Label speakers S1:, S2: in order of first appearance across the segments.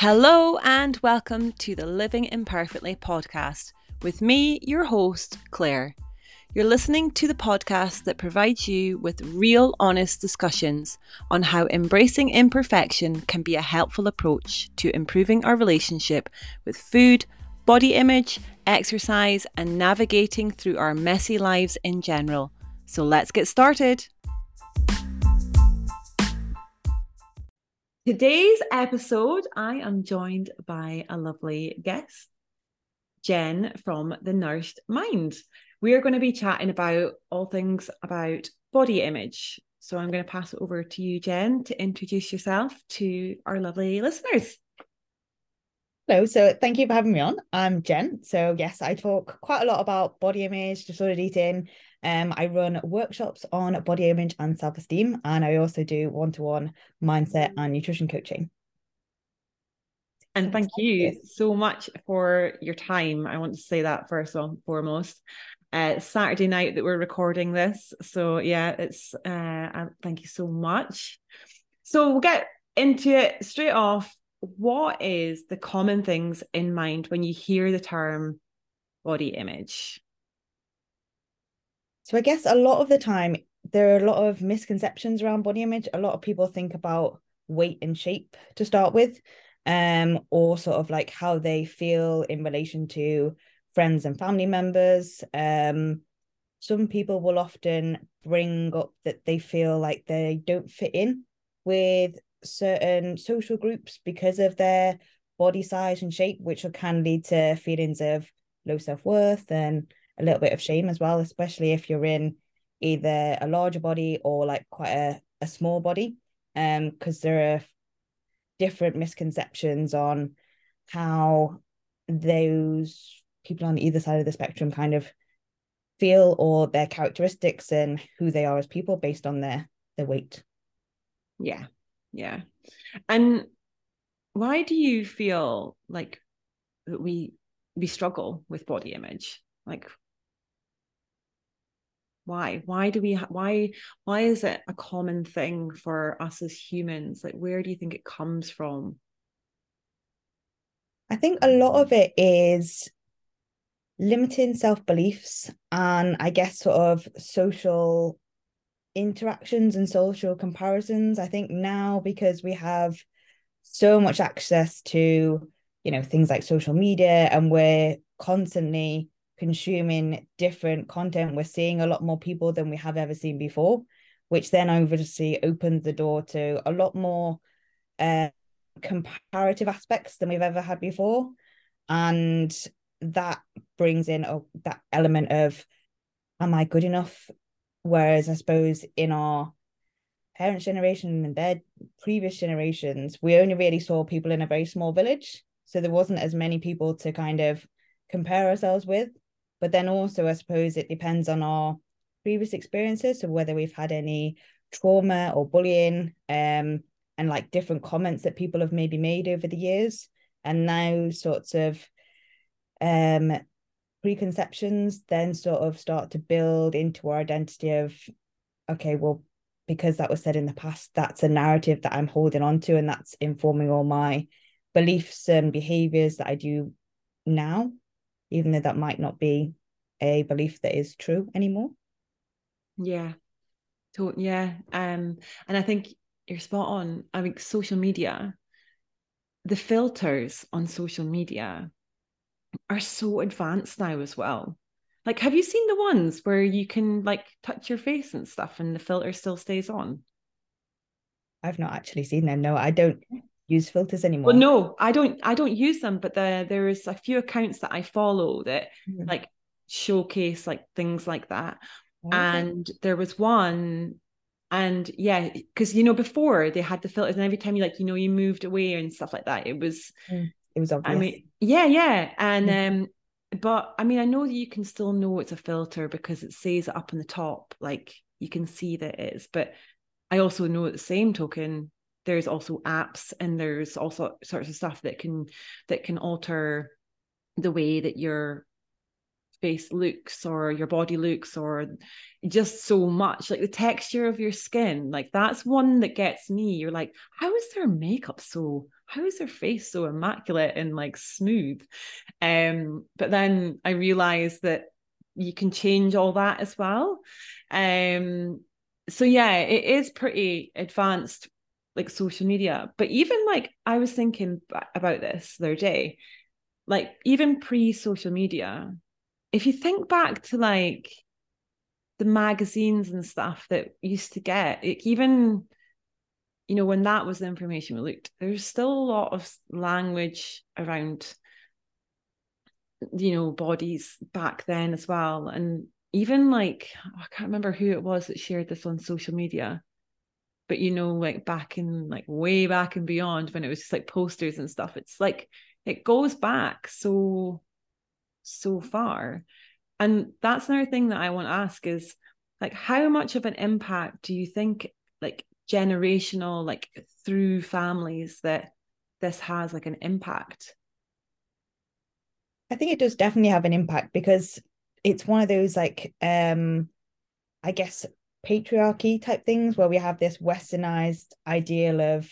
S1: Hello, and welcome to the Living Imperfectly podcast with me, your host, Claire. You're listening to the podcast that provides you with real, honest discussions on how embracing imperfection can be a helpful approach to improving our relationship with food, body image, exercise, and navigating through our messy lives in general. So let's get started. Today's episode, I am joined by a lovely guest, Jenn from The Nourished Mind. We are going to be chatting about all things about body image. So I'm going to pass it over to you, Jenn, to introduce yourself to our lovely listeners.
S2: Hello, so thank you for having me on. I'm Jenn. So, yes, I talk quite a lot about body image, disordered eating, um, I run workshops on body image and self esteem, and I also do one to one mindset and nutrition coaching.
S1: And thank you so much for your time. I want to say that first and foremost. Uh, Saturday night that we're recording this, so yeah, it's uh, thank you so much. So we'll get into it straight off. What is the common things in mind when you hear the term body image?
S2: So I guess a lot of the time there are a lot of misconceptions around body image. A lot of people think about weight and shape to start with, um, or sort of like how they feel in relation to friends and family members. Um, some people will often bring up that they feel like they don't fit in with certain social groups because of their body size and shape, which can lead to feelings of low self worth and a little bit of shame as well, especially if you're in either a larger body or like quite a, a small body. Um, because there are different misconceptions on how those people on either side of the spectrum kind of feel or their characteristics and who they are as people based on their their weight.
S1: Yeah. Yeah. And why do you feel like we we struggle with body image? Like why? Why do we ha- why why is it a common thing for us as humans? Like where do you think it comes from?
S2: I think a lot of it is limiting self beliefs and i guess sort of social interactions and social comparisons. I think now because we have so much access to you know things like social media and we're constantly consuming different content, we're seeing a lot more people than we have ever seen before, which then obviously opens the door to a lot more uh, comparative aspects than we've ever had before. And that brings in a, that element of, am I good enough? Whereas I suppose in our parents' generation and their previous generations, we only really saw people in a very small village. So there wasn't as many people to kind of compare ourselves with. But then also, I suppose it depends on our previous experiences. So whether we've had any trauma or bullying, um, and like different comments that people have maybe made over the years, and now sorts of um preconceptions then sort of start to build into our identity of okay well because that was said in the past that's a narrative that i'm holding on to and that's informing all my beliefs and behaviors that i do now even though that might not be a belief that is true anymore.
S1: Yeah. So yeah. Um, and I think you're spot on. I think social media, the filters on social media are so advanced now as well. Like, have you seen the ones where you can like touch your face and stuff and the filter still stays on?
S2: I've not actually seen them. No, I don't use filters anymore.
S1: Well, no, I don't. I don't use them, but there, there is a few accounts that I follow that mm. like showcase like things like that. Okay. And there was one, and yeah, because you know before they had the filters, and every time you like you know you moved away and stuff like that, it was
S2: mm. it was obvious.
S1: I mean, yeah, yeah, and mm. um, but I mean, I know that you can still know it's a filter because it says it up on the top, like you can see that it is, but I also know at the same token there's also apps and there's also sorts of stuff that can that can alter the way that your face looks or your body looks or just so much like the texture of your skin like that's one that gets me you're like how is their makeup so how is their face so immaculate and like smooth? Um, but then I realized that you can change all that as well. Um, so yeah, it is pretty advanced, like social media. But even like I was thinking about this the other day, like even pre-social media, if you think back to like the magazines and stuff that used to get, it, even you know when that was the information we looked, there's still a lot of language around you know bodies back then as well. And even like oh, i can't remember who it was that shared this on social media but you know like back in like way back and beyond when it was just like posters and stuff it's like it goes back so so far. And that's another thing that i want to ask is like how much of an impact do you think like generational like through families that this has like an impact?
S2: I think it does definitely have an impact because it's one of those like um I guess patriarchy type things where we have this westernized ideal of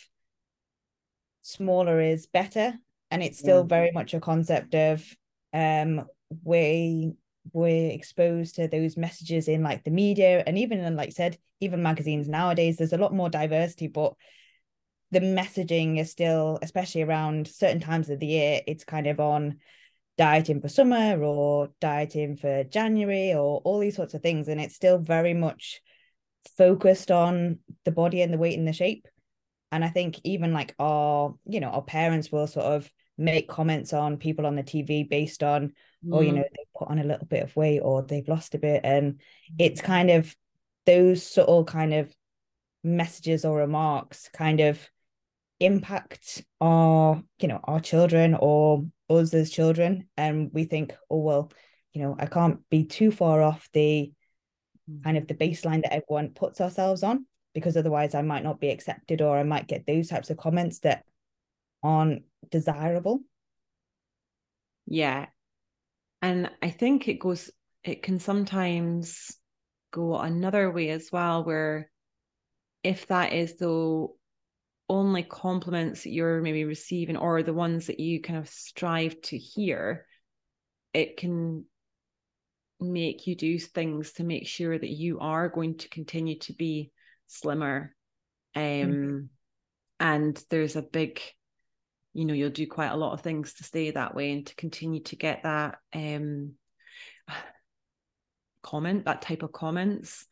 S2: smaller is better and it's still yeah. very much a concept of um we we're exposed to those messages in like the media and even in like said even magazines nowadays there's a lot more diversity but the messaging is still especially around certain times of the year it's kind of on dieting for summer or dieting for January or all these sorts of things. And it's still very much focused on the body and the weight and the shape. And I think even like our, you know, our parents will sort of make comments on people on the TV based on, mm. or, you know, they put on a little bit of weight or they've lost a bit. And it's kind of those subtle kind of messages or remarks kind of impact our you know our children or us as children and we think oh well you know i can't be too far off the kind of the baseline that everyone puts ourselves on because otherwise i might not be accepted or i might get those types of comments that aren't desirable.
S1: Yeah. And i think it goes it can sometimes go another way as well where if that is the only compliments that you're maybe receiving or the ones that you kind of strive to hear, it can make you do things to make sure that you are going to continue to be slimmer. Um, mm-hmm. And there's a big, you know, you'll do quite a lot of things to stay that way and to continue to get that um, comment, that type of comments.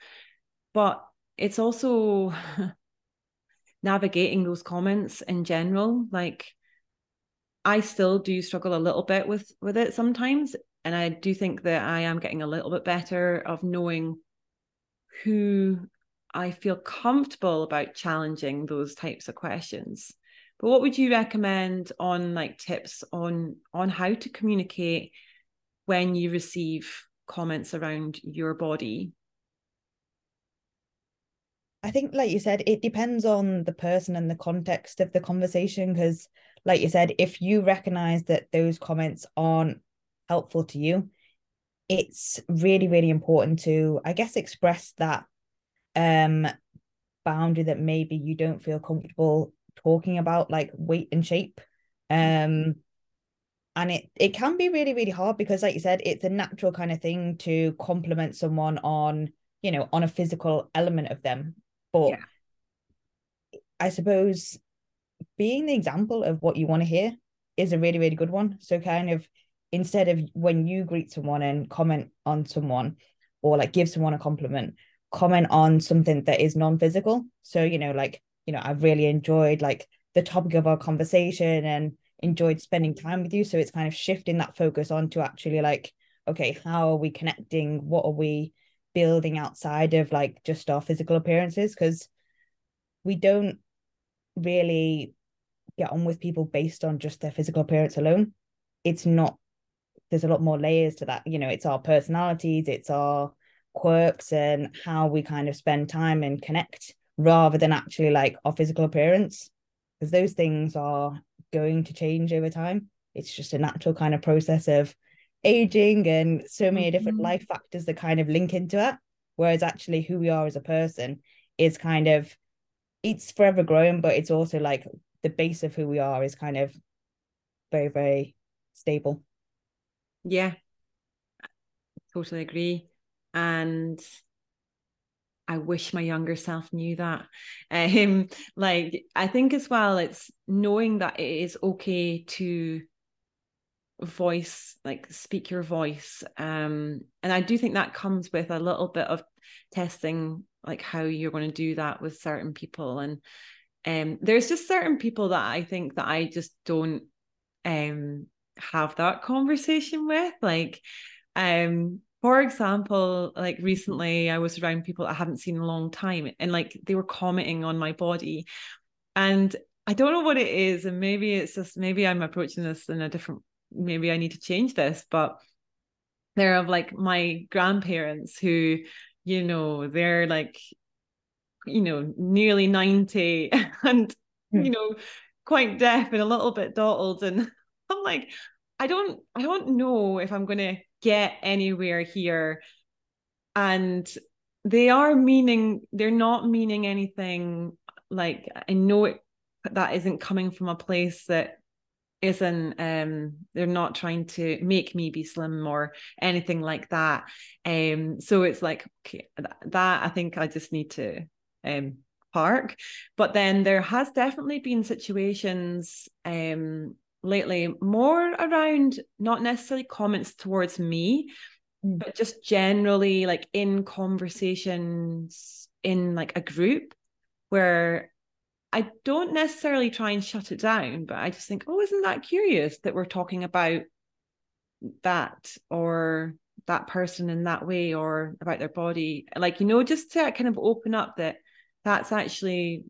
S1: But it's also navigating those comments in general like i still do struggle a little bit with with it sometimes and i do think that i am getting a little bit better of knowing who i feel comfortable about challenging those types of questions but what would you recommend on like tips on on how to communicate when you receive comments around your body
S2: I think, like you said, it depends on the person and the context of the conversation. Because, like you said, if you recognize that those comments aren't helpful to you, it's really, really important to, I guess, express that um boundary that maybe you don't feel comfortable talking about, like weight and shape. Um, and it it can be really, really hard because, like you said, it's a natural kind of thing to compliment someone on, you know, on a physical element of them but yeah. I suppose being the example of what you want to hear is a really, really good one. So kind of instead of when you greet someone and comment on someone or like give someone a compliment, comment on something that is non-physical. So, you know, like, you know, I've really enjoyed like the topic of our conversation and enjoyed spending time with you. So it's kind of shifting that focus on to actually like, okay, how are we connecting? What are we building outside of like just our physical appearances because we don't really get on with people based on just their physical appearance alone it's not there's a lot more layers to that you know it's our personalities it's our quirks and how we kind of spend time and connect rather than actually like our physical appearance because those things are going to change over time it's just a natural kind of process of aging and so many different mm-hmm. life factors that kind of link into it whereas actually who we are as a person is kind of it's forever growing but it's also like the base of who we are is kind of very very stable
S1: yeah totally agree and I wish my younger self knew that. Um, like I think as well, it's knowing that it is okay to voice, like speak your voice. Um, and I do think that comes with a little bit of testing, like how you're going to do that with certain people. And um, there's just certain people that I think that I just don't um have that conversation with. Like, um, for example, like recently I was around people I haven't seen in a long time and like they were commenting on my body. And I don't know what it is. And maybe it's just maybe I'm approaching this in a different maybe I need to change this, but they're of like my grandparents who, you know, they're like, you know, nearly 90 and, mm. you know, quite deaf and a little bit dotted. And I'm like, I don't, I don't know if I'm gonna get anywhere here. And they are meaning they're not meaning anything like i know it that isn't coming from a place that isn't um they're not trying to make me be slim or anything like that. Um so it's like okay that i think i just need to um park. But then there has definitely been situations um lately more around not necessarily comments towards me mm. but just generally like in conversations in like a group where I don't necessarily try and shut it down, but I just think, oh, isn't that curious that we're talking about that or that person in that way or about their body? Like, you know, just to kind of open up that that's actually,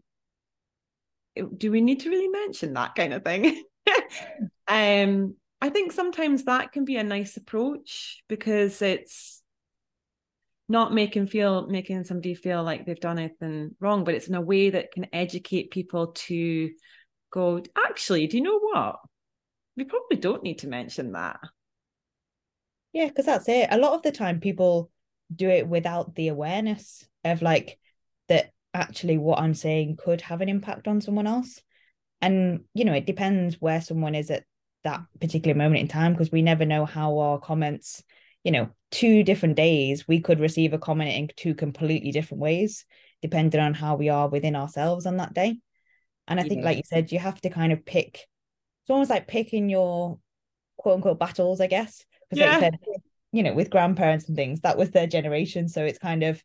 S1: do we need to really mention that kind of thing? um, I think sometimes that can be a nice approach because it's not making feel making somebody feel like they've done anything wrong, but it's in a way that can educate people to go, actually, do you know what? We probably don't need to mention that.
S2: Yeah, because that's it. A lot of the time people do it without the awareness of like that actually what I'm saying could have an impact on someone else and you know it depends where someone is at that particular moment in time because we never know how our comments you know two different days we could receive a comment in two completely different ways depending on how we are within ourselves on that day and i think yeah. like you said you have to kind of pick it's almost like picking your quote unquote battles i guess because yeah. like you said you know with grandparents and things that was their generation so it's kind of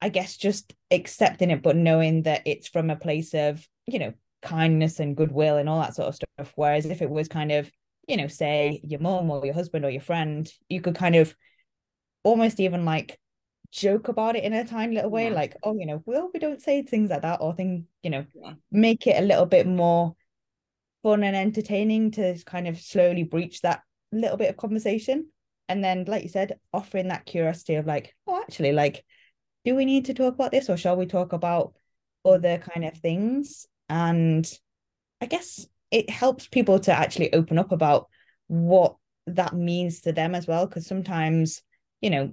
S2: i guess just accepting it but knowing that it's from a place of you know kindness and goodwill and all that sort of stuff. Whereas if it was kind of, you know, say your mom or your husband or your friend, you could kind of almost even like joke about it in a tiny little way, yeah. like, oh, you know, well, we don't say things like that, or thing, you know, yeah. make it a little bit more fun and entertaining to kind of slowly breach that little bit of conversation. And then, like you said, offering that curiosity of like, oh, actually, like, do we need to talk about this or shall we talk about mm. other kind of things? And i guess it helps people to actually open up about what that means to them as well because sometimes you know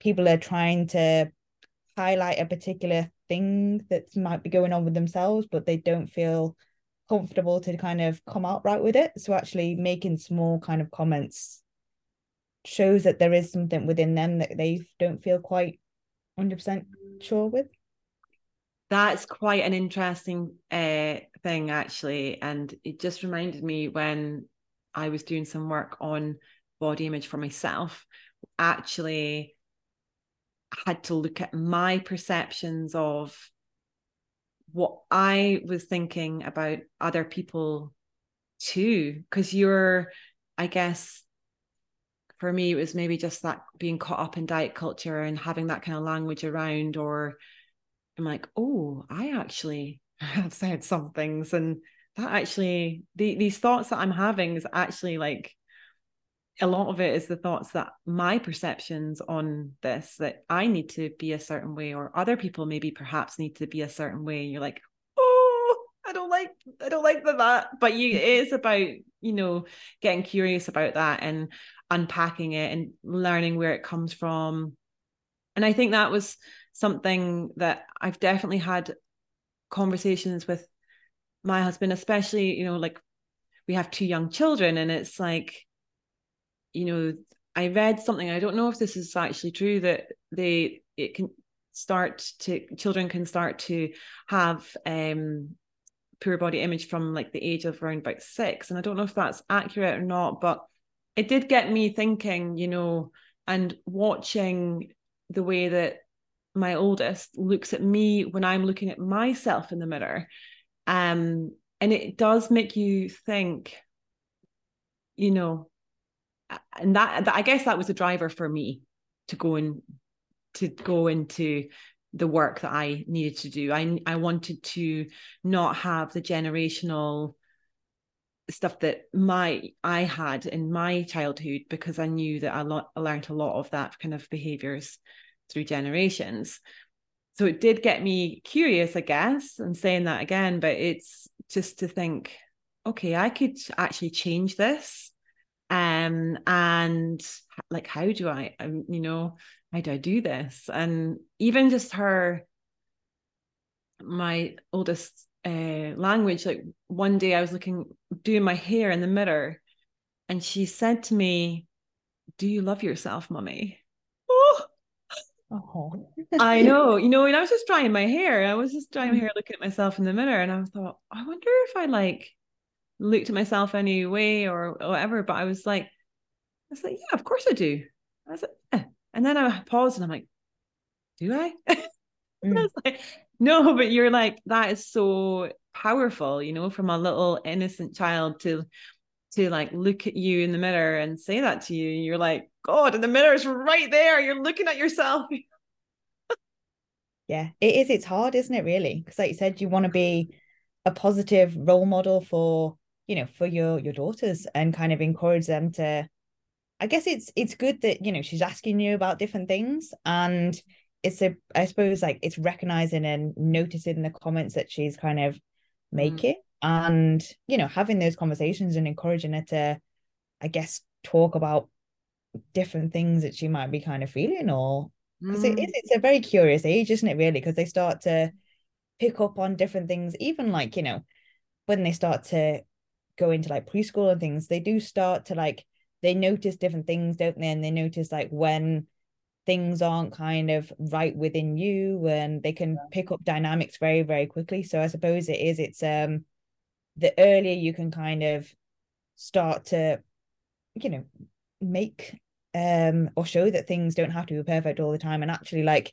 S2: people are trying to highlight a particular thing that might be going on with themselves but they don't feel comfortable to kind of come out right with it. So actually making small kind of comments shows that there is something within them that they don't feel quite 100% sure with
S1: that's quite an interesting uh, thing actually and it just reminded me when i was doing some work on body image for myself actually had to look at my perceptions of what i was thinking about other people too because you're i guess for me it was maybe just that being caught up in diet culture and having that kind of language around or I'm like, oh, I actually have said some things, and that actually the, these thoughts that I'm having is actually like a lot of it is the thoughts that my perceptions on this that I need to be a certain way, or other people maybe perhaps need to be a certain way. And You're like, oh, I don't like, I don't like that. But you, it is about you know getting curious about that and unpacking it and learning where it comes from. And I think that was something that I've definitely had conversations with my husband especially you know like we have two young children and it's like you know i read something i don't know if this is actually true that they it can start to children can start to have um poor body image from like the age of around about six. And i don't know if that's accurate or not but it did get me thinking you know and watching the way that my oldest looks at me when i'm looking at myself in the mirror. Um and it does make you think you know and that, that i guess that was a driver for me to go and to go into the work that i needed to do. I i wanted to not have the generational stuff that my i had in my childhood because i knew that i, lo- I learned a lot of that kind of behaviors through generations. So it did get me curious i guess and saying that again but it's just to think okay i could actually change this um and like how do i um, you know how do i do this? And even just her my oldest uh, language like one day i was looking doing my hair in the mirror and she said to me do you love yourself mummy Oh. I know, you know, and I was just drying my hair, I was just drying my mm. hair, looking at myself in the mirror, and I thought, I wonder if I like looked at myself anyway or whatever. But I was like, I was like, yeah, of course I do. I was like, yeah. and then I paused and I'm like, do I? Mm. I was like, no, but you're like, that is so powerful, you know, from a little innocent child to to like look at you in the mirror and say that to you. You're like, God, and the mirror is right there. You're looking at yourself.
S2: yeah, it is. It's hard, isn't it, really? Because like you said, you want to be a positive role model for, you know, for your your daughters and kind of encourage them to I guess it's it's good that, you know, she's asking you about different things and it's a I suppose like it's recognizing and noticing the comments that she's kind of mm. making mm. and you know having those conversations and encouraging her to I guess talk about different things that she might be kind of feeling or because mm. it is it's a very curious age isn't it really? Because they start to pick up on different things even like you know when they start to go into like preschool and things they do start to like they notice different things don't they? And they notice like when things aren't kind of right within you and they can pick up dynamics very very quickly. So i suppose it is it's um the earlier you can kind of start to you know make um or show that things don't have to be perfect all the time and actually like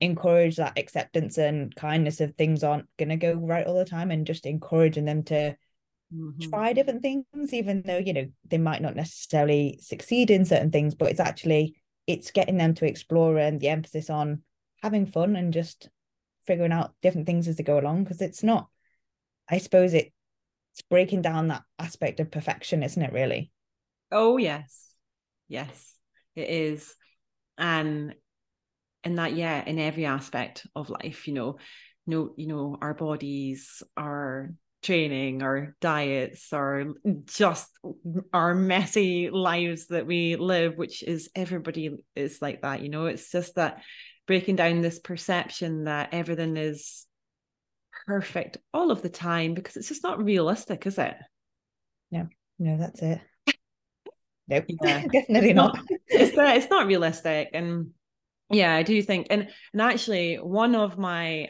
S2: encourage that acceptance and kindness of things aren't going to go right all the time and just encouraging them to mm-hmm. try different things even though you know they might not necessarily succeed in certain things but it's actually it's getting them to explore and the emphasis on having fun and just figuring out different things as they go along because it's not i suppose it it's breaking down that aspect of perfection isn't it really?
S1: Oh yes. Yes it is. And and that yeah in every aspect of life you know no you know our bodies our training our diets or just our messy lives that we live which is everybody is like that you know. It's just that breaking down this perception that everything is perfect all of the time because it's just not realistic is it?
S2: Yeah. No that's it nope yeah. definitely not, not.
S1: it's that it's not realistic and yeah i do think and and actually one of my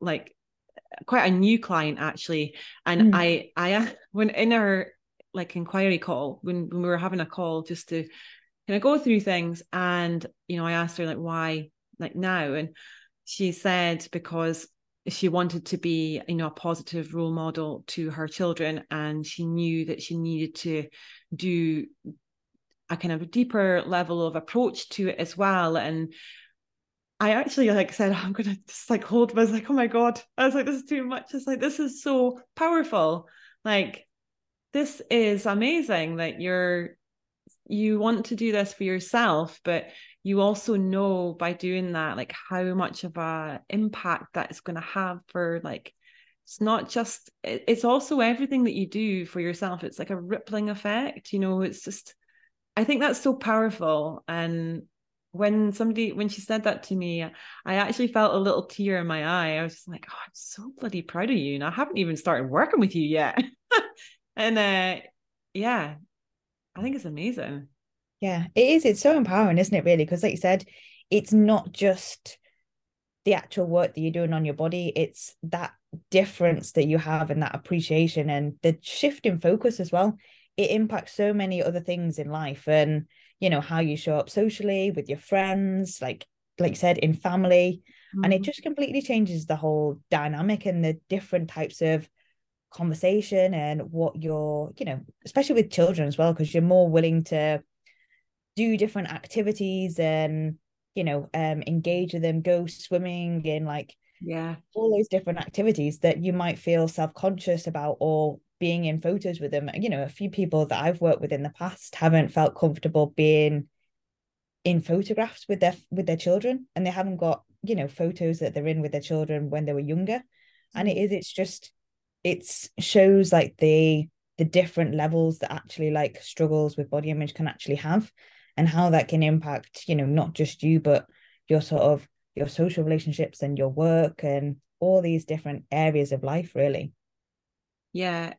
S1: like quite a new client actually and mm. i i when in our like inquiry call when, when we were having a call just to kind of go through things and you know i asked her like why like now and she said because she wanted to be you know a positive role model to her children and she knew that she needed to do a kind of deeper level of approach to it as well and I actually like said, oh, I'm gonna just like hold, I was like, oh my God. I was like, this is too much. It's like, this is so powerful. Like, this is amazing that you're you want to do this for yourself, but you also know by doing that, like how much of a impact that is gonna have for like it's not just it's also everything that you do for yourself. It's like a rippling effect, you know, it's just I think that's so powerful. And when somebody when she said that to me, I actually felt a little tear in my eye. I was just like, oh, I'm so bloody proud of you. And I haven't even started working with you yet. and uh yeah, I think it's amazing.
S2: Yeah, it is. It's so empowering, isn't it, really? Because like you said, it's not just the actual work that you're doing on your body, it's that difference that you have and that appreciation and the shift in focus as well. It impacts so many other things in life. And you know how you show up socially with your friends like like you said in family mm-hmm. and it mm-hmm. just completely changes the whole dynamic and the different types of conversation and what you're you know especially with children as well because you're more willing to do different activities and you know um engage with them go swimming in like
S1: yeah
S2: all those different activities that you might feel self-conscious about or being in photos with them you know a few people that i've worked with in the past haven't felt comfortable being in photographs with their with their children and they haven't got you know photos that they're in with their children when they were younger and it mm. it's just it's shows like the the different levels that actually like struggles with body image can actually have and how that can impact you know not just you but your sort of your social relationships and your work and all these different areas of life really
S1: yeah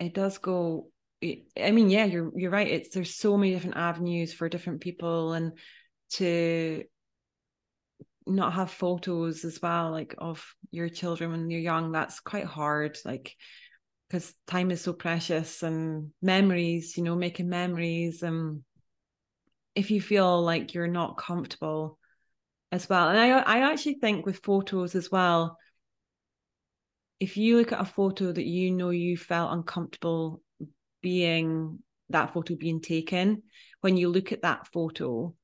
S1: it does go i mean yeah you're you're right. It's there's so many different avenues for different people and to not have photos as well like of your children when you're young that's quite hard like because time is so precious and memories you know making memories and if you feel like you're not comfortable as well. And i i actually think with photos as well if you look at a photo that you know you felt uncomfortable being that photo being taken, when you look at that photo,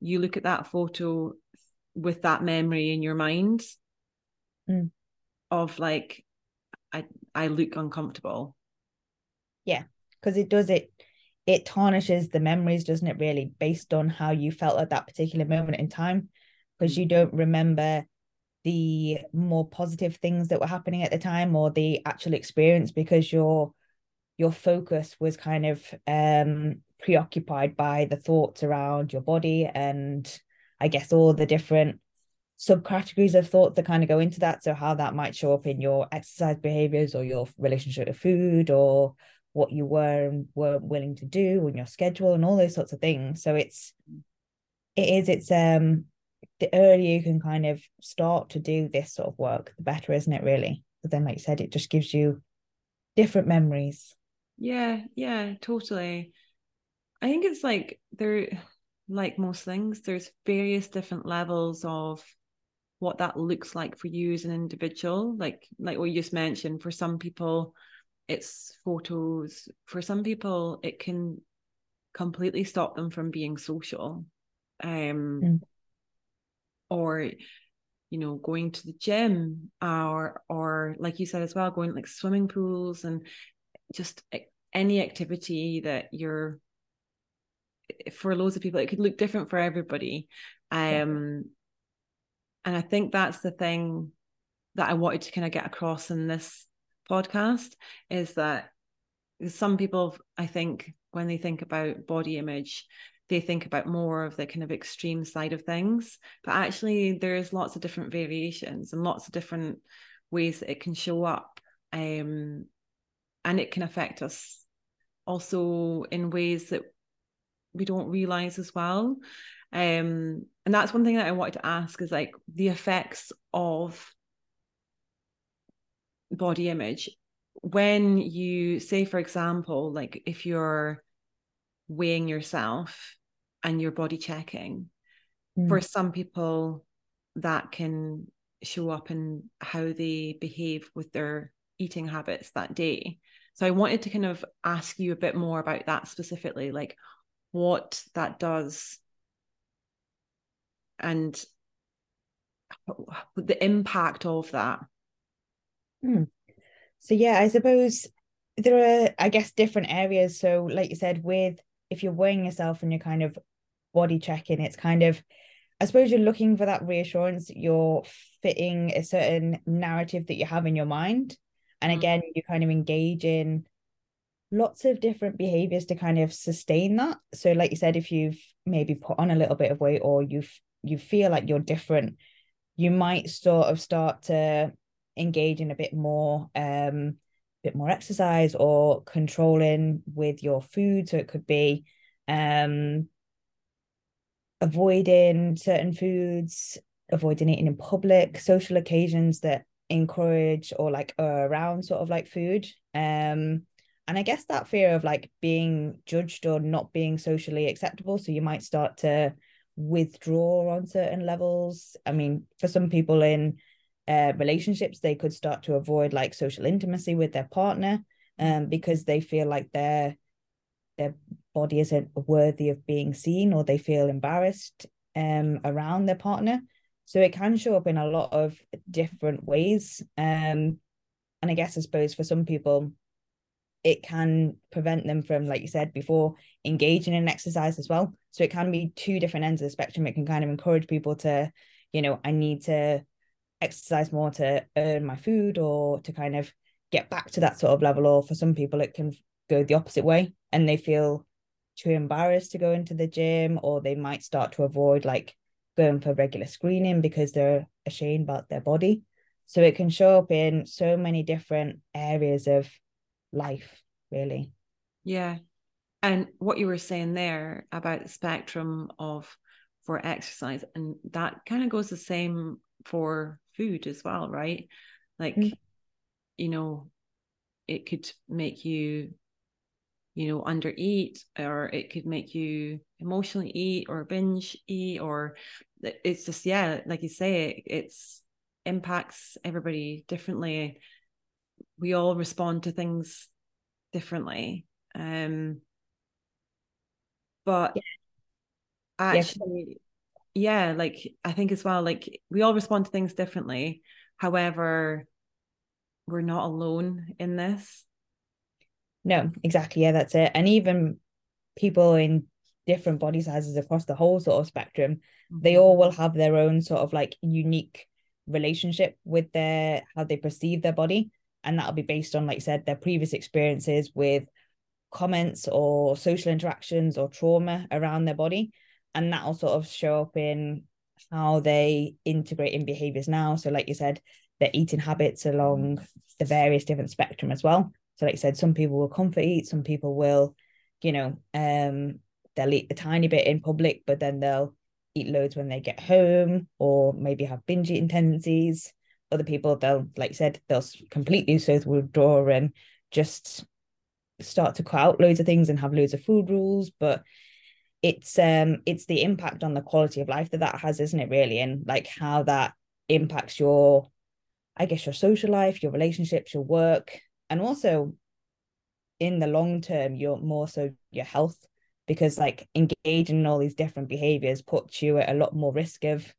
S1: you look at that photo with that memory in your mind
S2: mm.
S1: of like, I I look uncomfortable.
S2: Yeah, because it does it it tarnishes the memories, doesn't it, really, based on how you felt at that particular moment in time. Because mm. you don't remember the more positive things that were happening at the time or the actual experience because your your focus was kind of um preoccupied by the thoughts around your body and i guess all the different subcategories of thoughts that kind of go into that. So how that might show up in your exercise behaviors or your relationship with food or what you were and weren't willing to do and your schedule and all those sorts of things. So it's it is it's um the earlier you can kind of start to do this sort of work, the better, isn't it, really? But then, like you said, it just gives you different memories.
S1: Yeah, yeah, totally. I think it's like there, like most things, there's various different levels of what that looks like for you as an individual. Like, like what you just mentioned, for some people, it's photos. For some people, it can completely stop them from being social. Um, mm or you know going to the gym or or like you said as well going like swimming pools and just any activity that you're for loads of people it could look different for everybody. Um and i think that's the thing that i wanted to kind of get across in this podcast is that some people i think when they think about body image they think about more of the kind of extreme side of things. But actually, there's lots of different variations and lots of different ways that it can show up. Um, and it can affect us also in ways that we don't realize as well. Um, and that's one thing that I wanted to ask is like the effects of body image when you say for example like if you're weighing yourself and your body checking. Mm. For some people, that can show up in how they behave with their eating habits that day. So I wanted to kind of ask you a bit more about that specifically, like what that does and the impact of that.
S2: Mm. So yeah, I suppose there are, I guess, different areas. So, like you said, with if you're weighing yourself and you're kind of body checking, it's kind of I suppose you're looking for that reassurance that you're fitting a certain narrative that you have in your mind. And mm. again, you kind of engage in lots of different behaviors to kind of sustain that. So, like you said, if you've maybe put on a little bit of weight or you've you feel like you're different, you might sort of start to engage in a bit more um bit more exercise or controlling with your food. So it could be um avoiding certain foods avoiding eating in public social occasions that encourage or like are around sort of like food. Um and i guess that fear of like being judged or not being socially acceptable. So you might start to withdraw on certain levels. I mean for some people in uh, relationships they could start to avoid like social intimacy with their partner um because they feel like their their body isn't worthy of being seen or they feel embarrassed um around their partner. So it can show up in a lot of different ways um and i guess i suppose for some people it can prevent them from like you said before engaging in exercise as well. So it can be two different ends of the spectrum. It can kind of encourage people to you know i need to exercise more to earn my food or to kind of get back to that sort of level or for some people it can go the opposite way and they feel too embarrassed to go into the gym or they might start to avoid like going for regular screening because they're ashamed about their body. So it can show up in so many different areas of life really.
S1: Yeah. And what you were saying there about the spectrum of for exercise and that kind of goes the same for food as well right like mm. you know it could make you you know under eat or it could make you emotionally eat or binge eat or it's just yeah like you say it it's impacts everybody differently we all respond to things differently um but yeah. actually yeah. like i think as well like we all respond to things differently. However we're not alone in this.
S2: No exactly. Yeah that's it. And even people in different body sizes across the whole sort of spectrum mm-hmm. they all will have their own sort of like unique relationship with their how they perceive their body. And that'll be based on like I said their previous experiences with comments or social interactions or trauma around their body and that'll sort of show up in how they integrate in behaviors now. So like you said their eating habits along the various different spectrum as well. So like I said some people will comfort eat some people will you know um they'll eat a tiny bit in public but then they'll eat loads when they get home or maybe have binge eating tendencies. Other people they'll like I said they'll completely so withdraw and just start to cut out loads of things and have loads of food rules but it's um it's the impact on the quality of life that that has isn't it really? And like how that impacts your i guess your social life your relationships your work and also in the long term you're more so your health. Because like engaging in all these different behaviors puts you at a lot more risk of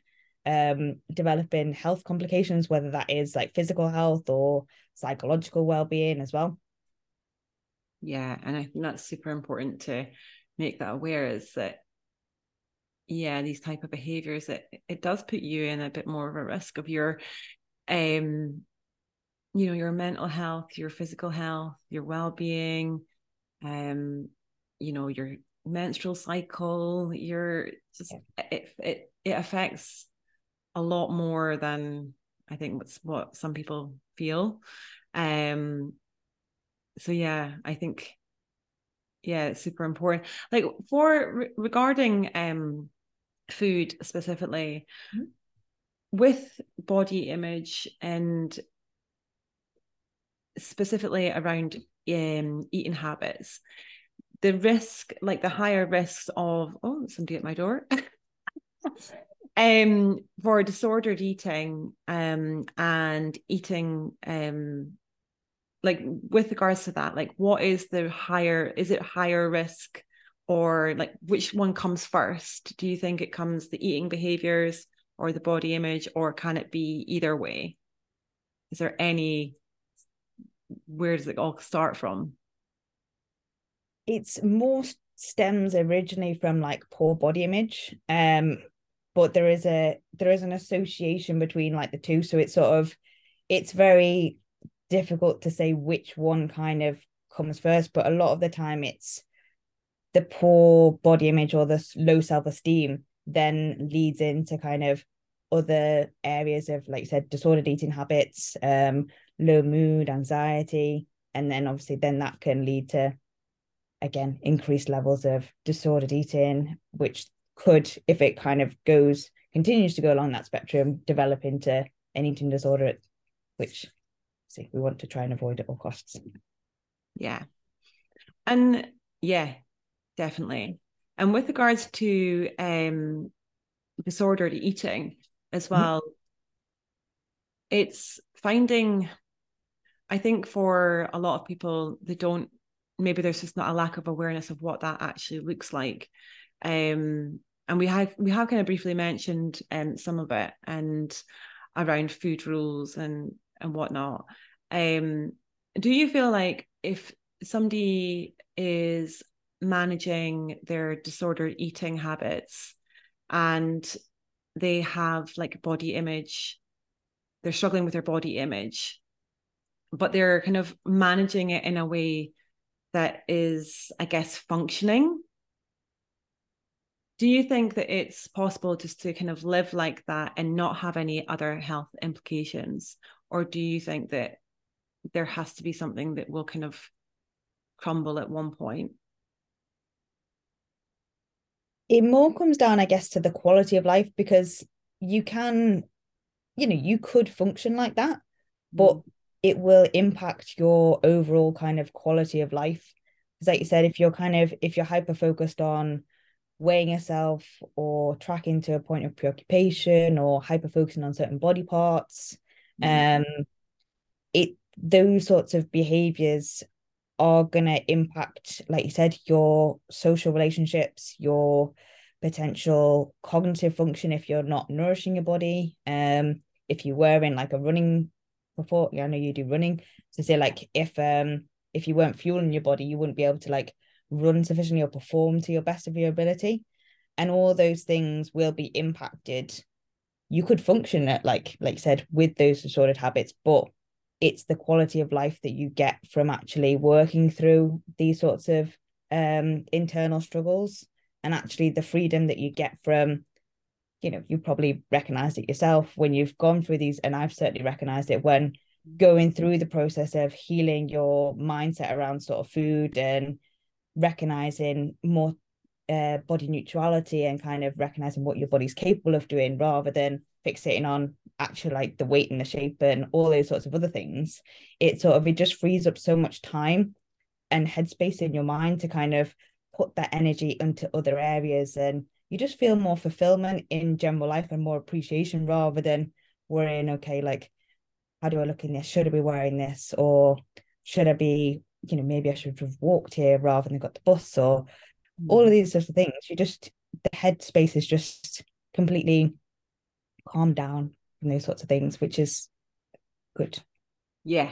S2: um developing health complications whether that is like physical health or psychological well-being as well.
S1: Yeah and i think that's super important to make that aware is that yeah these type of behaviors it, it does put you in a bit more of a risk of your um you know your mental health your physical health your well-being um you know your menstrual cycle your just it, it it affects a lot more than i think what's what some people feel. Um so yeah i think yeah it's super important like for re- regarding um food specifically mm-hmm. with body image and specifically around um eating habits the risk like the higher risks of oh somebody at my door um for disordered eating um and eating um like with regards to that like what is the higher is it higher risk or like which one comes first? Do you think it comes the eating behaviors or the body image or can it be either way? Is there any where does it all start from?
S2: It's more stems originally from like poor body image um but there is a there is an association between like the two. So it's sort of it's very difficult to say which one kind of comes first, but a lot of the time it's the poor body image or the low self-esteem then leads into kind of other areas of like you said disordered eating habits um low mood anxiety and then obviously then that can lead to again increased levels of disordered eating which could if it kind of goes continues to go along that spectrum develop into an eating disorder which see we want to try and avoid at all costs
S1: yeah and yeah definitely and with regards to um disordered eating as mm-hmm. well mm-hmm. it's finding i think for a lot of people they don't maybe there's just not a lack of awareness of what that actually looks like um and we have we have kind of briefly mentioned um some of it and around food rules and and whatnot. Um do you feel like if somebody is managing their disordered eating habits and they have like body image they're struggling with their body image but they're kind of managing it in a way that is i guess functioning do you think that it's possible just to kind of live like that and not have any other health implications or do you think that there has to be something that will kind of crumble at one point
S2: it more comes down i guess to the quality of life because you can you know you could function like that but mm. it will impact your overall kind of quality of life because like you said if you're kind of if you're hyper focused on weighing yourself or tracking to a point of preoccupation or hyper focusing on certain body parts. Um it those sorts of behaviors are going to impact like you said your social relationships your potential cognitive function if you're not nourishing your body. Um if you were in like a running before yeah, I know you do running. So say like if um if you weren't fueling your body you wouldn't be able to like run sufficiently or perform to your best of your ability. And all those things will be impacted you could function at like like you said with those disordered habits but it's the quality of life that you get from actually working through these sorts of um internal struggles and actually the freedom that you get from you know you probably recognize it yourself when you've gone through these and i've certainly recognized it when going through the process of healing your mindset around sort of food and recognizing more uh, body neutrality and kind of recognizing what your body's capable of doing rather than fixating on actually like the weight and the shape and all those sorts of other things. It sort of it just frees up so much time and headspace in your mind to kind of put that energy into other areas. And you just feel more fulfillment in general life and more appreciation rather than worrying okay like how do i look in this? Should i be wearing this? Or should i be you know maybe i should have walked here rather than got the bus or. All of mm. these sorts of things you just the headspace is just completely calmed down from those sorts of things, which is good.
S1: Yeah.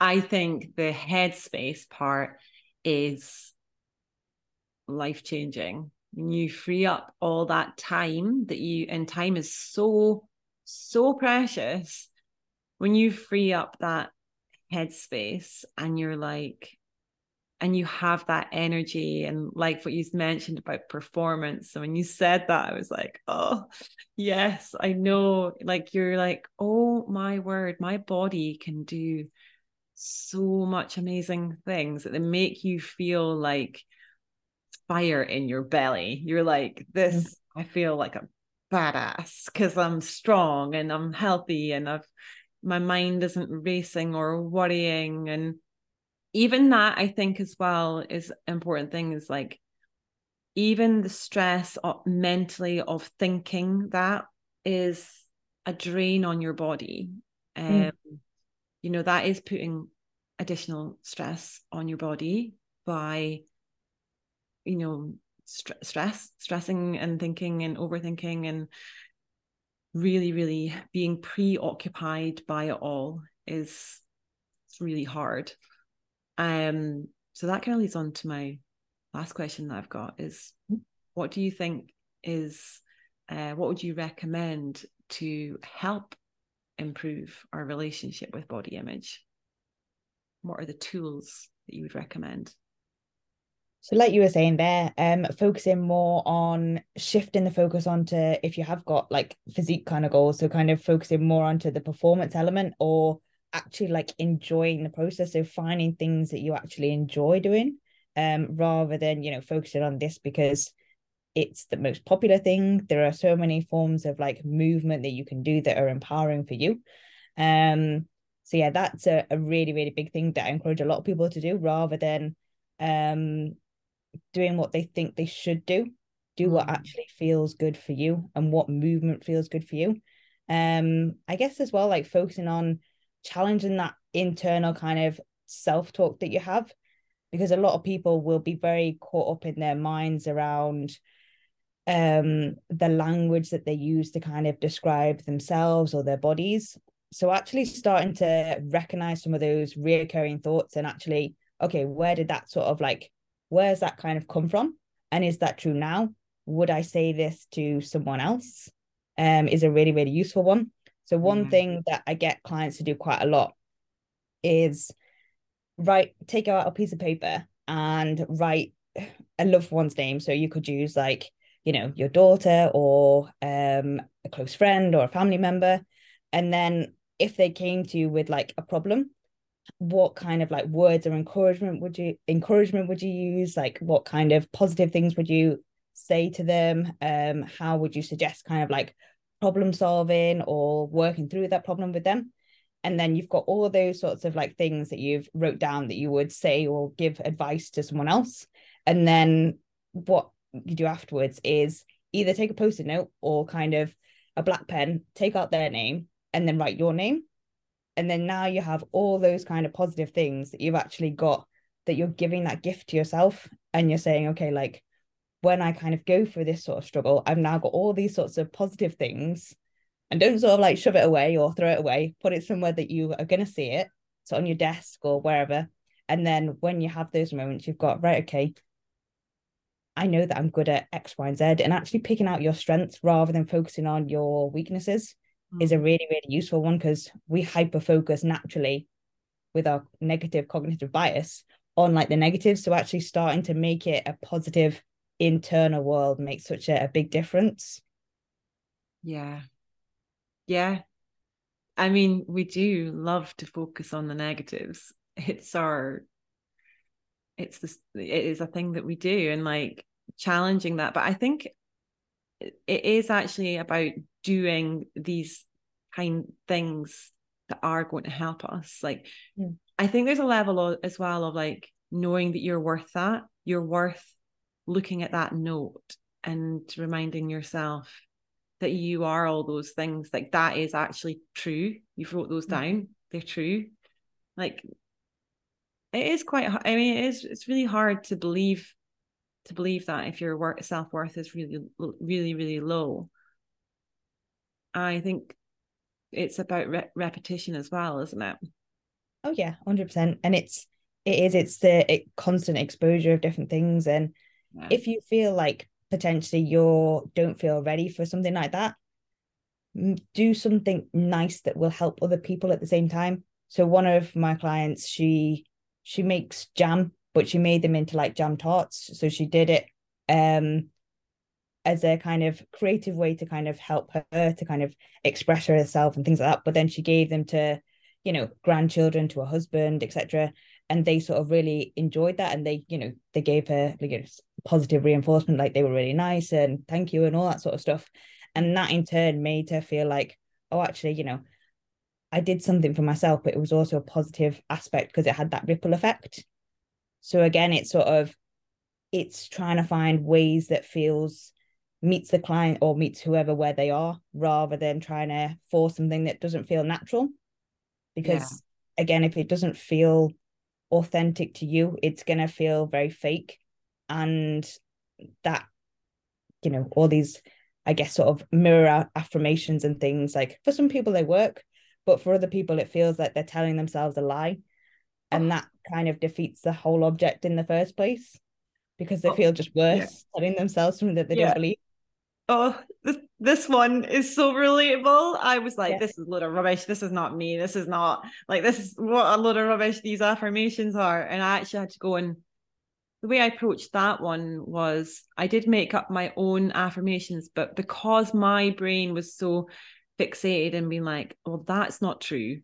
S1: I think the headspace part is life changing. When you free up all that time that you, and time is so, so precious. When you free up that headspace and you're like, and you have that energy and like what you mentioned about performance. So when you said that i was like oh yes i know. Like you're like oh my word my body can do so much amazing things that they make you feel like fire in your belly. You're like this mm-hmm. i feel like a badass because i'm strong and i'm healthy and i've my mind isn't racing or worrying and even that i think as well is important thing is like even the stress of, mentally of thinking that is a drain on your body hmm. um mm. you know that is putting additional stress on your body by you know st- stress stressing and thinking and overthinking and really really being preoccupied by it all is it's really hard um, so that kind of leads on to my last question that I've got is what do you think is uh, what would you recommend to help improve our relationship with body image? What are the tools that you would recommend?
S2: So, like you were saying there, um, focusing more on shifting the focus onto if you have got like physique kind of goals, so kind of focusing more onto the performance element or actually like enjoying the process of finding things that you actually enjoy doing, um, rather than you know focusing on this because it's the most popular thing. There are so many forms of like movement that you can do that are empowering for you. Um, so yeah, that's a, a really, really big thing that I encourage a lot of people to do rather than um doing what they think they should do. Do what actually feels good for you and what movement feels good for you. Um, I guess as well, like focusing on challenging that internal kind of self-talk that you have because a lot of people will be very caught up in their minds around um the language that they use to kind of describe themselves or their bodies. So actually starting to recognize some of those reoccurring thoughts and actually okay where did that sort of like where's that kind of come from? And is that true now? Would i say this to someone else? Um is a really really useful one so one mm-hmm. thing that i get clients to do quite a lot is write take out a piece of paper and write a loved one's name. So you could use like you know your daughter or um, a close friend or a family member. And then if they came to you with like a problem what kind of like words or encouragement would you encouragement would you use? Like what kind of positive things would you say to them? Um how would you suggest kind of like problem solving or working through that problem with them and then you've got all those sorts of like things that you've wrote down that you would say or give advice to someone else and then what you do afterwards is either take a post-it note or kind of a black pen, take out their name, and then write your name. And then now you have all those kind of positive things that you've actually got that you're giving that gift to yourself. And you're saying, okay, like when I kind of go through this sort of struggle, I've now got all these sorts of positive things. And don't sort of like shove it away or throw it away. Put it somewhere that you are going to see it. So on your desk or wherever. And then when you have those moments, you've got, right, okay, I know that I'm good at X, Y, and Z, and actually picking out your strengths rather than focusing on your weaknesses mm. is a mm. really, really useful one because we hyper focus naturally with our negative cognitive bias on like the negatives. So actually starting to make it a positive internal world makes such a, a big difference.
S1: Yeah. Yeah. I mean, we do love to focus on the negatives. It's our it's this it is a thing that we do and like challenging that but i think it is actually about doing these kind things that are going to help us like mm. i think there's a level of, as well of like knowing that you're worth that you're worth looking at that note and reminding yourself that you are all those things like that is actually true. You've wrote those mm. down. They're true. Like it is quite i mean it is it's really hard to believe to believe that if your work self-worth is really really really low. I think it's about re- repetition as well isn't it?
S2: Oh yeah 100% and it's it is it's the it, constant exposure of different things and if you feel like potentially you're don't feel ready for something like that do something nice that will help other people at the same time so one of my clients she she makes jam, but she made them into like jam tarts. So she did it um as a kind of creative way to kind of help her to kind of express herself and things like that. But then she gave them to, you know, grandchildren, to her husband, etc. And they sort of really enjoyed that, and they, you know, they gave her like positive reinforcement, like they were really nice and thank you and all that sort of stuff. And that in turn made her feel like, oh, actually, you know, I did something for myself, but it was also a positive aspect because it had that ripple effect. So again, it's sort of it's trying to find ways that feels meets the client or meets whoever where they are rather than trying to force something that doesn't feel natural. Because yeah. again, if it doesn't feel authentic to you, it's gonna feel very fake. And that, you know, all these, I guess, sort of mirror affirmations and things like for some people they work, but for other people it feels like they're telling themselves a lie and that kind of defeats the whole object in the first place because they oh, feel just worse yeah. telling themselves something that they yeah. don't believe
S1: oh this one is so relatable. I was like,
S2: Yeah.
S1: this is a load of rubbish. This is not me. This is not like this is what a load of rubbish these affirmations are. And I actually had to go and the way I approached that one was I did make up my own affirmations, but because my brain was so fixated and being like, well, that's not true,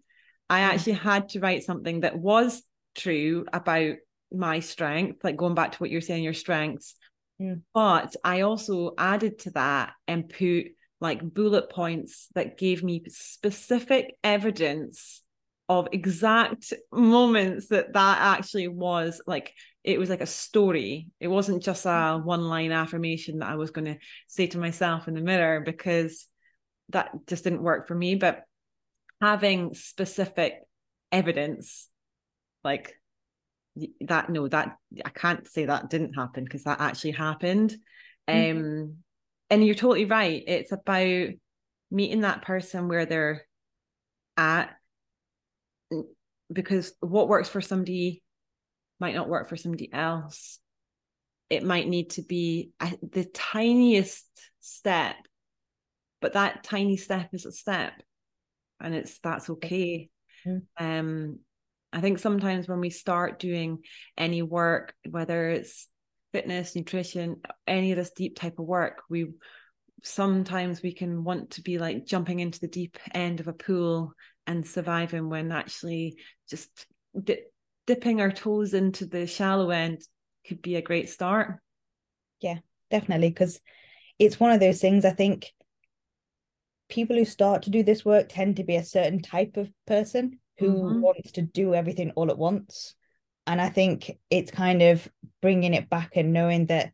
S1: I
S2: Mm.
S1: actually had to write something that was true about my strength, like going back to what you're saying, your strengths.
S2: Mm.
S1: But I also added to that and put like bullet points that gave me specific evidence of exact moments that that actually was like it was like a story. It wasn't just a one line affirmation that i was going to say to myself in the mirror because that just didn't work for me. But having specific evidence like that no that i can't say that didn't happen because that actually happened.
S2: Mhm.
S1: um and you're totally right. It's about meeting that person where they're at because what works for somebody might not work for somebody else it might need to be the tiniest step but that tiny step is a step and it's that's okay
S2: Mm.
S1: um i think sometimes when we start doing any work whether it's fitness nutrition any of this deep type of work we sometimes we can want to be like jumping into the deep end of a pool and surviving when actually just di- dipping our toes into the shallow end could be a great start.
S2: Yeah, definitely because it's one of those things i think people who start to do this work tend to be a certain type of person who
S1: Mhm.
S2: wants to do everything all at once. And i think it's kind of bringing it back and knowing that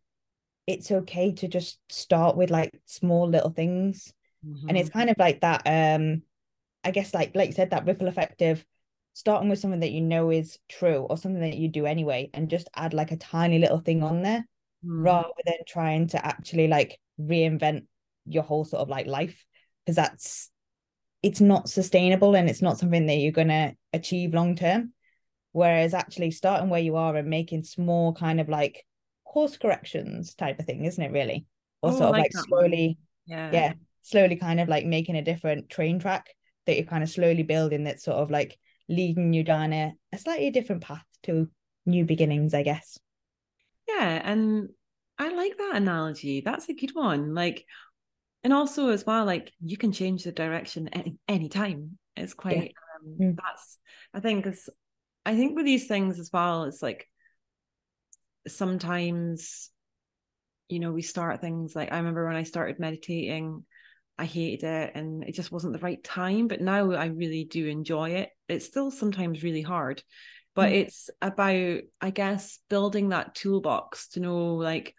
S2: it's okay to just start with like small little things. And it's kind of like that um i guess like like you said that ripple effect of starting with something that you know is true or something that you do anyway and just add like a tiny little thing on there
S1: Mhm.
S2: rather than trying to actually like reinvent your whole sort of like life. Because that's it's not sustainable and it's not something that you're going to achieve long term. Whereas actually starting where you are and making small kind of like course corrections type of thing isn't it really? Or
S1: Oh,
S2: sort of
S1: like
S2: like slowly
S1: yeah.
S2: yeah slowly kind of like making a different train track that you're kind of slowly building that sort of like leading you down a, a slightly different path to new beginnings i guess
S1: Yeah, and I like that analogy. That's a good one. Like, and also as well, like you can change the direction any time. It's quite um
S2: Mm.
S1: that's I think it's I think with these things as well, it's like sometimes, you know, we start things like I remember when I started meditating, I hated it and it just wasn't the right time. But now I really do enjoy it. It's still sometimes really hard, but
S2: Mm.
S1: it's about, I guess, building that toolbox to know like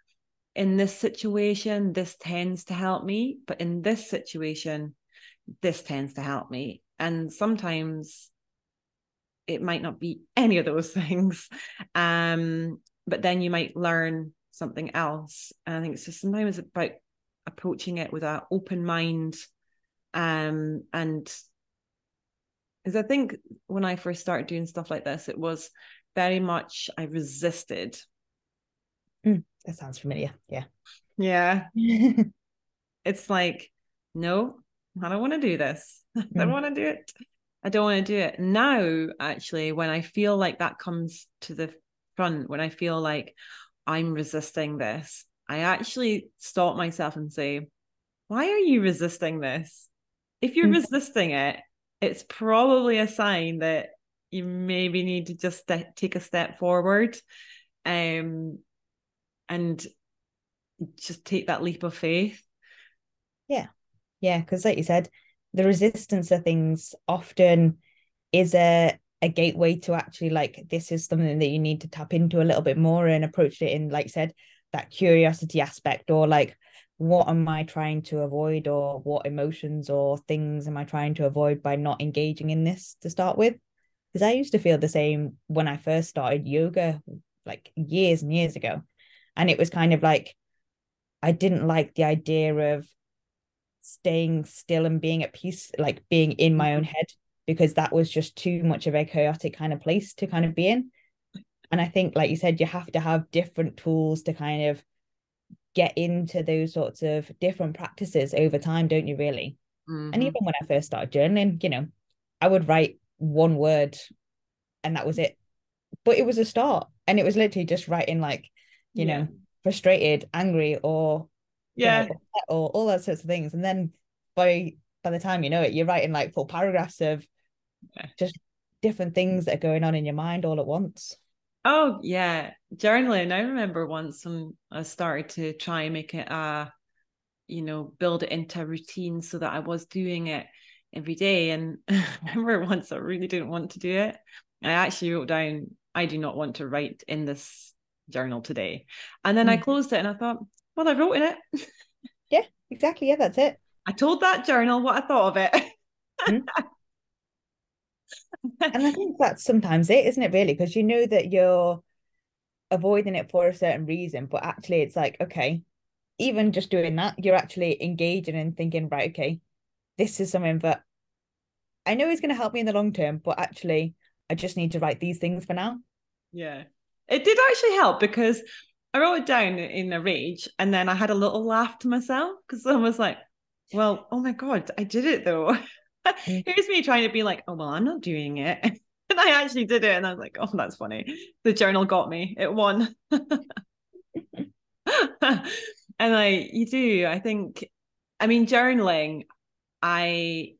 S1: in this situation, this tends to help me, but in this situation, this tends to help me. And sometimes it might not be any of those things. Um, but then you might learn something else. And I think it's just sometimes about approaching it with an open mind. Um, and because I think when I first started doing stuff like this, it was very much I resisted.
S2: that sounds familiar yeah
S1: Yeah. It's like, no, I don't want to do this. I don't
S2: Mm.
S1: want to do it. I don't want to do it. Now, actually, when I feel like that comes to the front, when I feel like I'm resisting this, I actually stop myself and say, why are you resisting this? If you're
S2: Mm.
S1: resisting it, it's probably a sign that you maybe need to just ste- take a step forward um, and just take that leap of faith.
S2: yeah Yeah. because like you said the resistance of things often is a a gateway to actually like this is something that you need to tap into a little bit more and approach it in like said that curiosity aspect or like what am I trying to avoid or what emotions or things am I trying to avoid by not engaging in this to start with? Because I used to feel the same when I first started yoga like years and years ago. And it was kind of like I didn't like the idea of staying still and being at peace, like being in my own mm-hmm. head, because that was just too much of a chaotic kind of place to kind of be in. And I think, like you said, you have to have different tools to kind of get into those sorts of different practices over time, don't you really?
S1: Mm-hmm.
S2: And even when I first started journaling, you know, I would write one word and that was it. But it was a start. And it was literally just writing like, you
S1: Yeah.
S2: know, frustrated, angry, or you know,
S1: yeah,
S2: or all those sorts of things. And then by by the time you know it, you're writing like full paragraphs of
S1: Yeah.
S2: just different things that are going on in your mind all at once.
S1: Oh yeah, journaling. I remember once when I started to try and make it a, you know, build it into a routine so that I was doing it every day. And I remember once I really didn't want to do it. I actually wrote down, I do not want to write in this journal today. And then I
S2: Mm.
S1: closed it and I thought, well, I wrote in it.
S2: Yeah, exactly. Yeah, that's it.
S1: I told that journal what I thought of it.
S2: Mm. And I think that's sometimes it, isn't it, really? Because you know that you're avoiding it for a certain reason, but actually it's like, okay, even just doing that, you're actually engaging and thinking, right, okay, this is something that I know is going to help me in the long term, but actually I just need to write these things for now.
S1: Yeah. It did actually help because I wrote it down in a rage and then I had a little laugh to myself because I was like, well, oh my God, I did it though. Here's me trying to be like, oh, well, I'm not doing it. And I actually did it. And I was like, oh, that's funny. The journal got me. It won. and I, you do. I think, I mean, journaling, I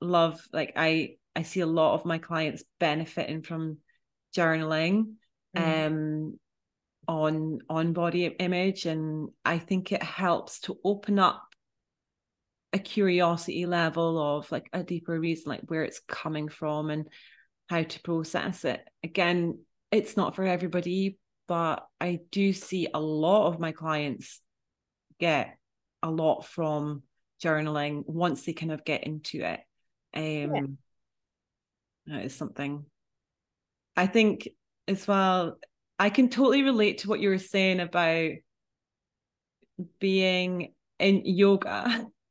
S1: love, like, I, I see a lot of my clients benefiting from journaling
S2: Mm.
S1: um on on body image and i think it helps to open up a curiosity level of like a deeper reason like where it's coming from and how to process it. Again it's not for everybody but i do see a lot of my clients get a lot from journaling once they kind of get into it. Um that is something. I think as well i can totally relate to what you were saying about being in yoga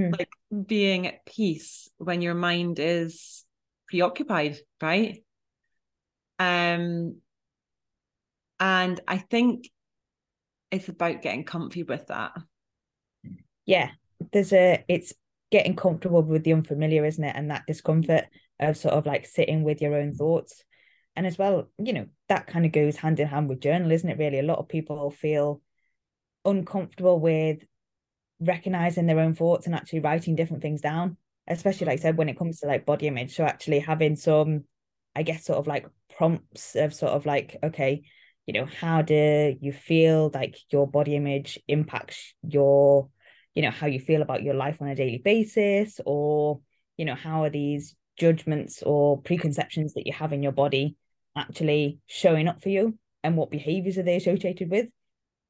S2: Mm.
S1: like being at peace when your mind is preoccupied right um and i think it's about getting comfy with that
S2: Yeah, there's a, it's getting comfortable with the unfamiliar, isn't it? And that discomfort of sort of like sitting with your own thoughts. And as well, you know, that kind of goes hand in hand with journal, isn't it? Really, a lot of people feel uncomfortable with recognizing their own thoughts and actually writing different things down, especially like I said, when it comes to like body image. So actually having some, I guess, sort of like prompts of sort of like, okay, you know, how do you feel like your body image impacts your, you know, how you feel about your life on a daily basis, or, you know, how are these judgments or preconceptions that you have in your body actually showing up for you and what behaviors are they associated with?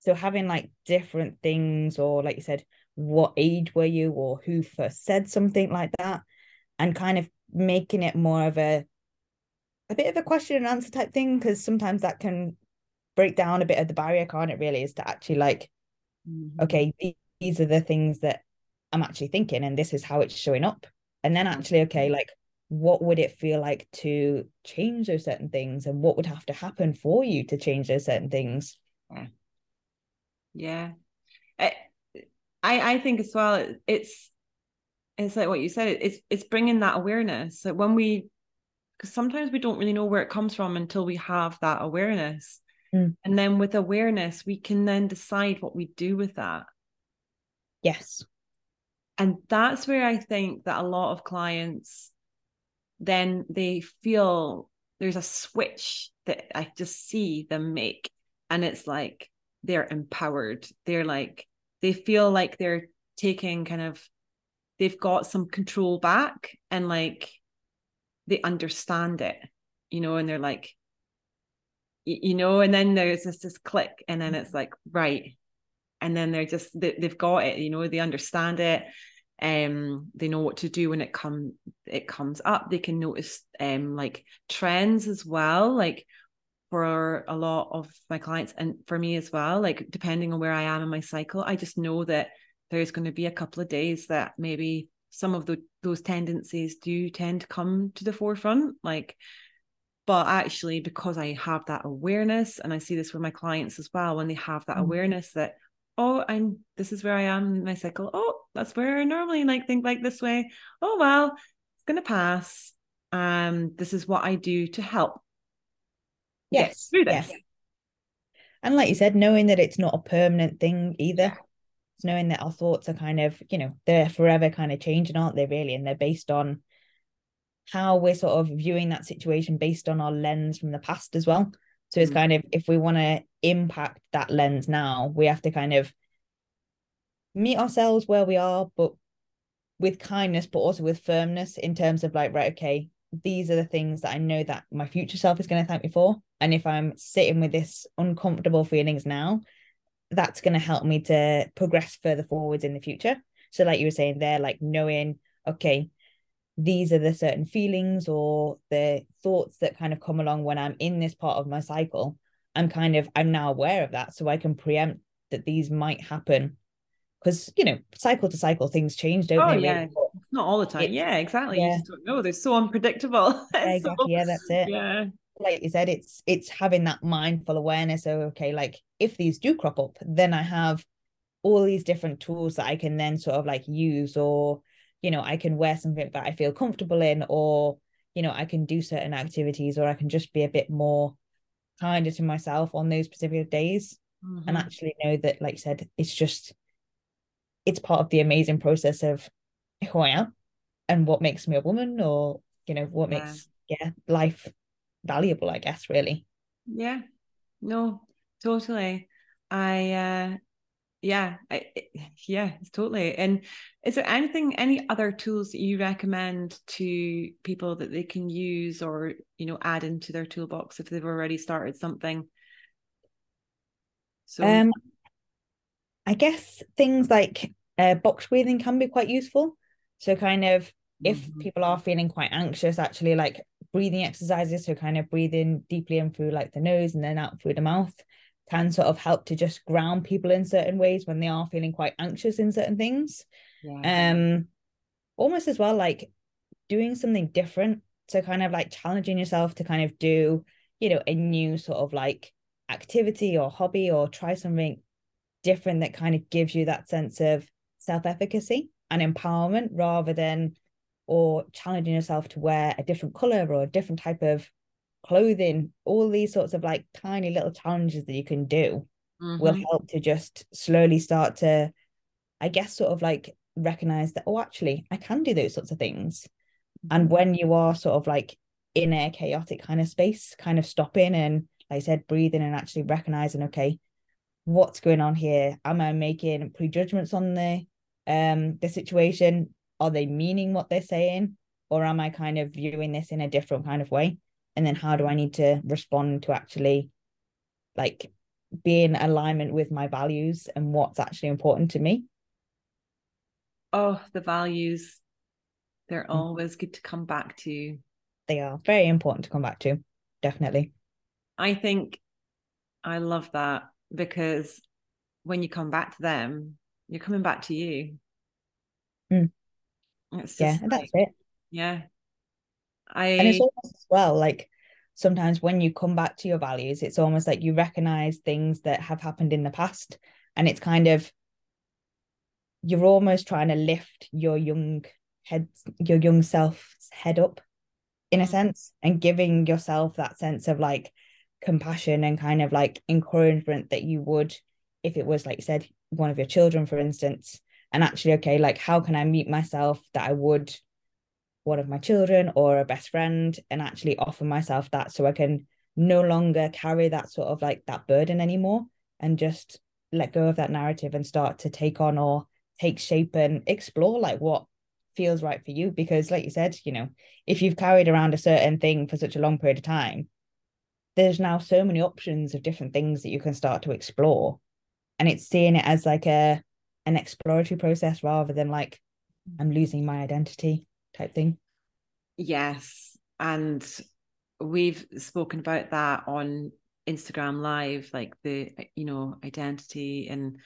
S2: So having like different things, or like you said, what age were you, or who first said something like that, and kind of making it more of a a bit of a question and answer type thing, because sometimes that can break down a bit of the barrier, can't it? Really, is to actually like,
S1: Mm-hmm.
S2: okay, these are the things that I'm actually thinking, and this is how it's showing up, and then actually, okay, like what would it feel like to change those certain things, and what would have to happen for you to change those certain things?
S1: yeah I, I i think as well it's it's like what you said it's it's bringing that awareness that when we because sometimes we don't really know where it comes from until we have that awareness
S2: Mm.
S1: and then with awareness we can then decide what we do with that
S2: Yes.
S1: and that's where i think that a lot of clients then they feel there's a switch that i just see them make and it's like they're empowered they're like they feel like they're taking kind of they've got some control back and like they understand it you know and they're like you know and then there's this this click and then it's like right. And then they're just they, they've got it you know they understand it um they know what to do when it come it comes up. They can notice um like trends as well like for a lot of my clients and for me as well like depending on where i am in my cycle i just know that there's going to be a couple of days that maybe some of the, those tendencies do tend to come to the forefront like but actually because i have that awareness and i see this with my clients as well when they have that
S2: Mm.
S1: awareness that oh, I'm this is where I am in my cycle. Oh, that's where I normally like think like this way. Oh well, it's gonna pass. Um, this is what I do to help.
S2: Yes. Through this. Yes. And like you said, knowing that it's not a permanent thing either. It's knowing that our thoughts are kind of, you know, they're forever kind of changing, aren't they, really? And they're based on how we're sort of viewing that situation based on our lens from the past as well. So it's mm. kind of if we want to impact that lens now, we have to kind of meet ourselves where we are, but with kindness, but also with firmness in terms of like, right, okay, these are the things that I know that my future self is going to thank me for. And if I'm sitting with this uncomfortable feelings now, that's going to help me to progress further forwards in the future. So, like you were saying there, like knowing, okay, these are the certain feelings or the thoughts that kind of come along when I'm in this part of my cycle. I'm kind of, I'm now aware of that. So I can preempt that these might happen because you know cycle to cycle things change don't oh,
S1: they yeah? Not all the time it's, yeah exactly yeah. you just don't know they're so unpredictable
S2: yeah, exactly.
S1: so,
S2: yeah that's it
S1: yeah
S2: like you said it's it's having that mindful awareness of okay like if these do crop up then i have all these different tools that i can then sort of like use or you know i can wear something that i feel comfortable in or you know i can do certain activities or i can just be a bit more kinder to myself on those specific days mm-hmm. and actually know that like you said it's just it's part of the amazing process of who I am and what makes me a woman or you know what yeah. makes yeah life valuable I guess really.
S1: Yeah. No totally. I uh yeah I, yeah totally. And is there anything any other tools that you recommend to people that they can use or you know add into their toolbox if they've already started something?
S2: So um I guess things like uh, box breathing can be quite useful. So, kind of, if mm-hmm. people are feeling quite anxious, actually, like breathing exercises, so kind of breathing deeply in through like the nose and then out through the mouth, can sort of help to just ground people in certain ways when they are feeling quite anxious in certain things. Yeah. Um, almost as well, like doing something different. So, kind of like challenging yourself to kind of do, you know, a new sort of like activity or hobby or try something different that kind of gives you that sense of self-efficacy and empowerment rather than or challenging yourself to wear a different color or a different type of clothing all these sorts of like tiny little challenges that you can do mm-hmm. will help to just slowly start to i guess sort of like recognize that oh actually i can do those sorts of things mm-hmm. and when you are sort of like in a chaotic kind of space kind of stopping and like i said breathing and actually recognizing okay what's going on here am i making prejudgments on the um the situation are they meaning what they're saying or am i kind of viewing this in a different kind of way? And then how do i need to respond to actually like be in alignment with my values and what's actually important to me?
S1: Oh the values they're mm. always good to come back to.
S2: They are very important to come back to definitely.
S1: I think i love that because when you come back to them, you're coming back to you.
S2: Mm. It's yeah, like, that's it.
S1: Yeah. I
S2: and it's almost as well like sometimes when you come back to your values, it's almost like you recognize things that have happened in the past, and it's kind of you're almost trying to lift your young head, your young self's head up, in a mm. sense, and giving yourself that sense of like compassion and kind of like encouragement that you would if it was like you said one of your children for instance and actually okay like how can i meet myself that i would one of my children or a best friend and actually offer myself that so i can no longer carry that sort of like that burden anymore and just let go of that narrative and start to take on or take shape and explore like what feels right for you? Because like you said you know if you've carried around a certain thing for such a long period of time there's now so many options of different things that you can start to explore and it's seeing it as like a an exploratory process rather than like i'm losing my identity type thing
S1: yes and we've spoken about that on instagram live like the you know identity and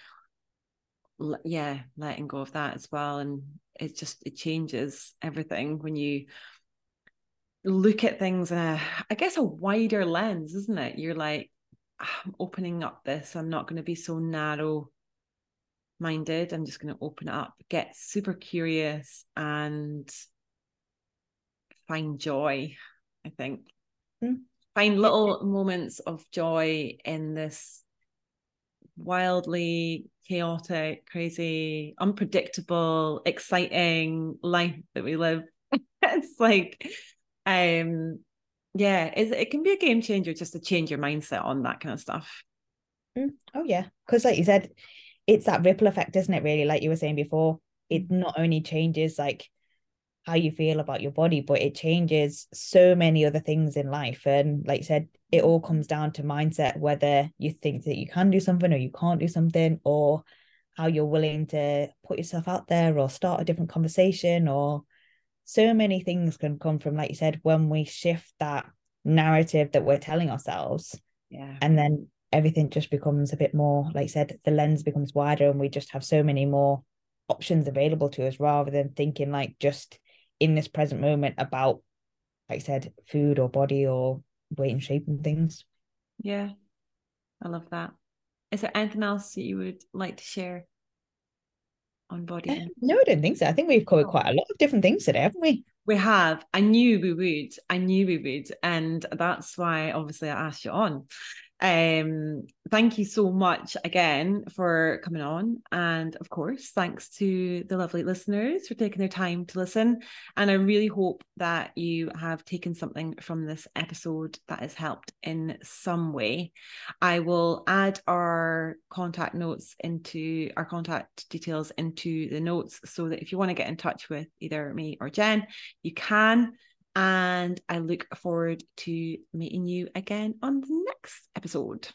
S1: yeah letting go of that as well and it just it changes everything when you look at things in a, I guess, a wider lens, isn't it? You're like, I'm opening up this. I'm not going to be so narrow minded. I'm just going to open it up, get super curious, and find joy. I think mm. find little moments of joy in this wildly chaotic, crazy, unpredictable, exciting life that we live. it's like, um, yeah, it, it can be a game changer just to change your mindset on that kind of stuff.
S2: Mm. Oh yeah, because like you said, it's that ripple effect, isn't it? Really, like you were saying before, it not only changes like how you feel about your body, but it changes so many other things in life. And like you said, it all comes down to mindset, whether you think that you can do something or you can't do something, or how you're willing to put yourself out there or start a different conversation, or so many things can come from, like you said, when we shift that narrative that we're telling ourselves.
S1: Yeah.
S2: And then everything just becomes a bit more, like I said, the lens becomes wider and we just have so many more options available to us rather than thinking like just in this present moment about, like I said, food or body or weight and shape and things.
S1: Yeah, I love that. Is there anything else that you would like to share on body? Uh,
S2: no, I don't think so. I think we've covered quite a lot of different things today, haven't we?
S1: We have. I knew we would. I knew we would. And that's why obviously I asked you on. Um, thank you so much again for coming on. And of course, thanks to the lovely listeners for taking their time to listen. And I really hope that you have taken something from this episode that has helped in some way. I will add our contact notes into our contact details into the notes so that if you want to get in touch with either me or Jenn, you can. And I look forward to meeting you again on the next episode.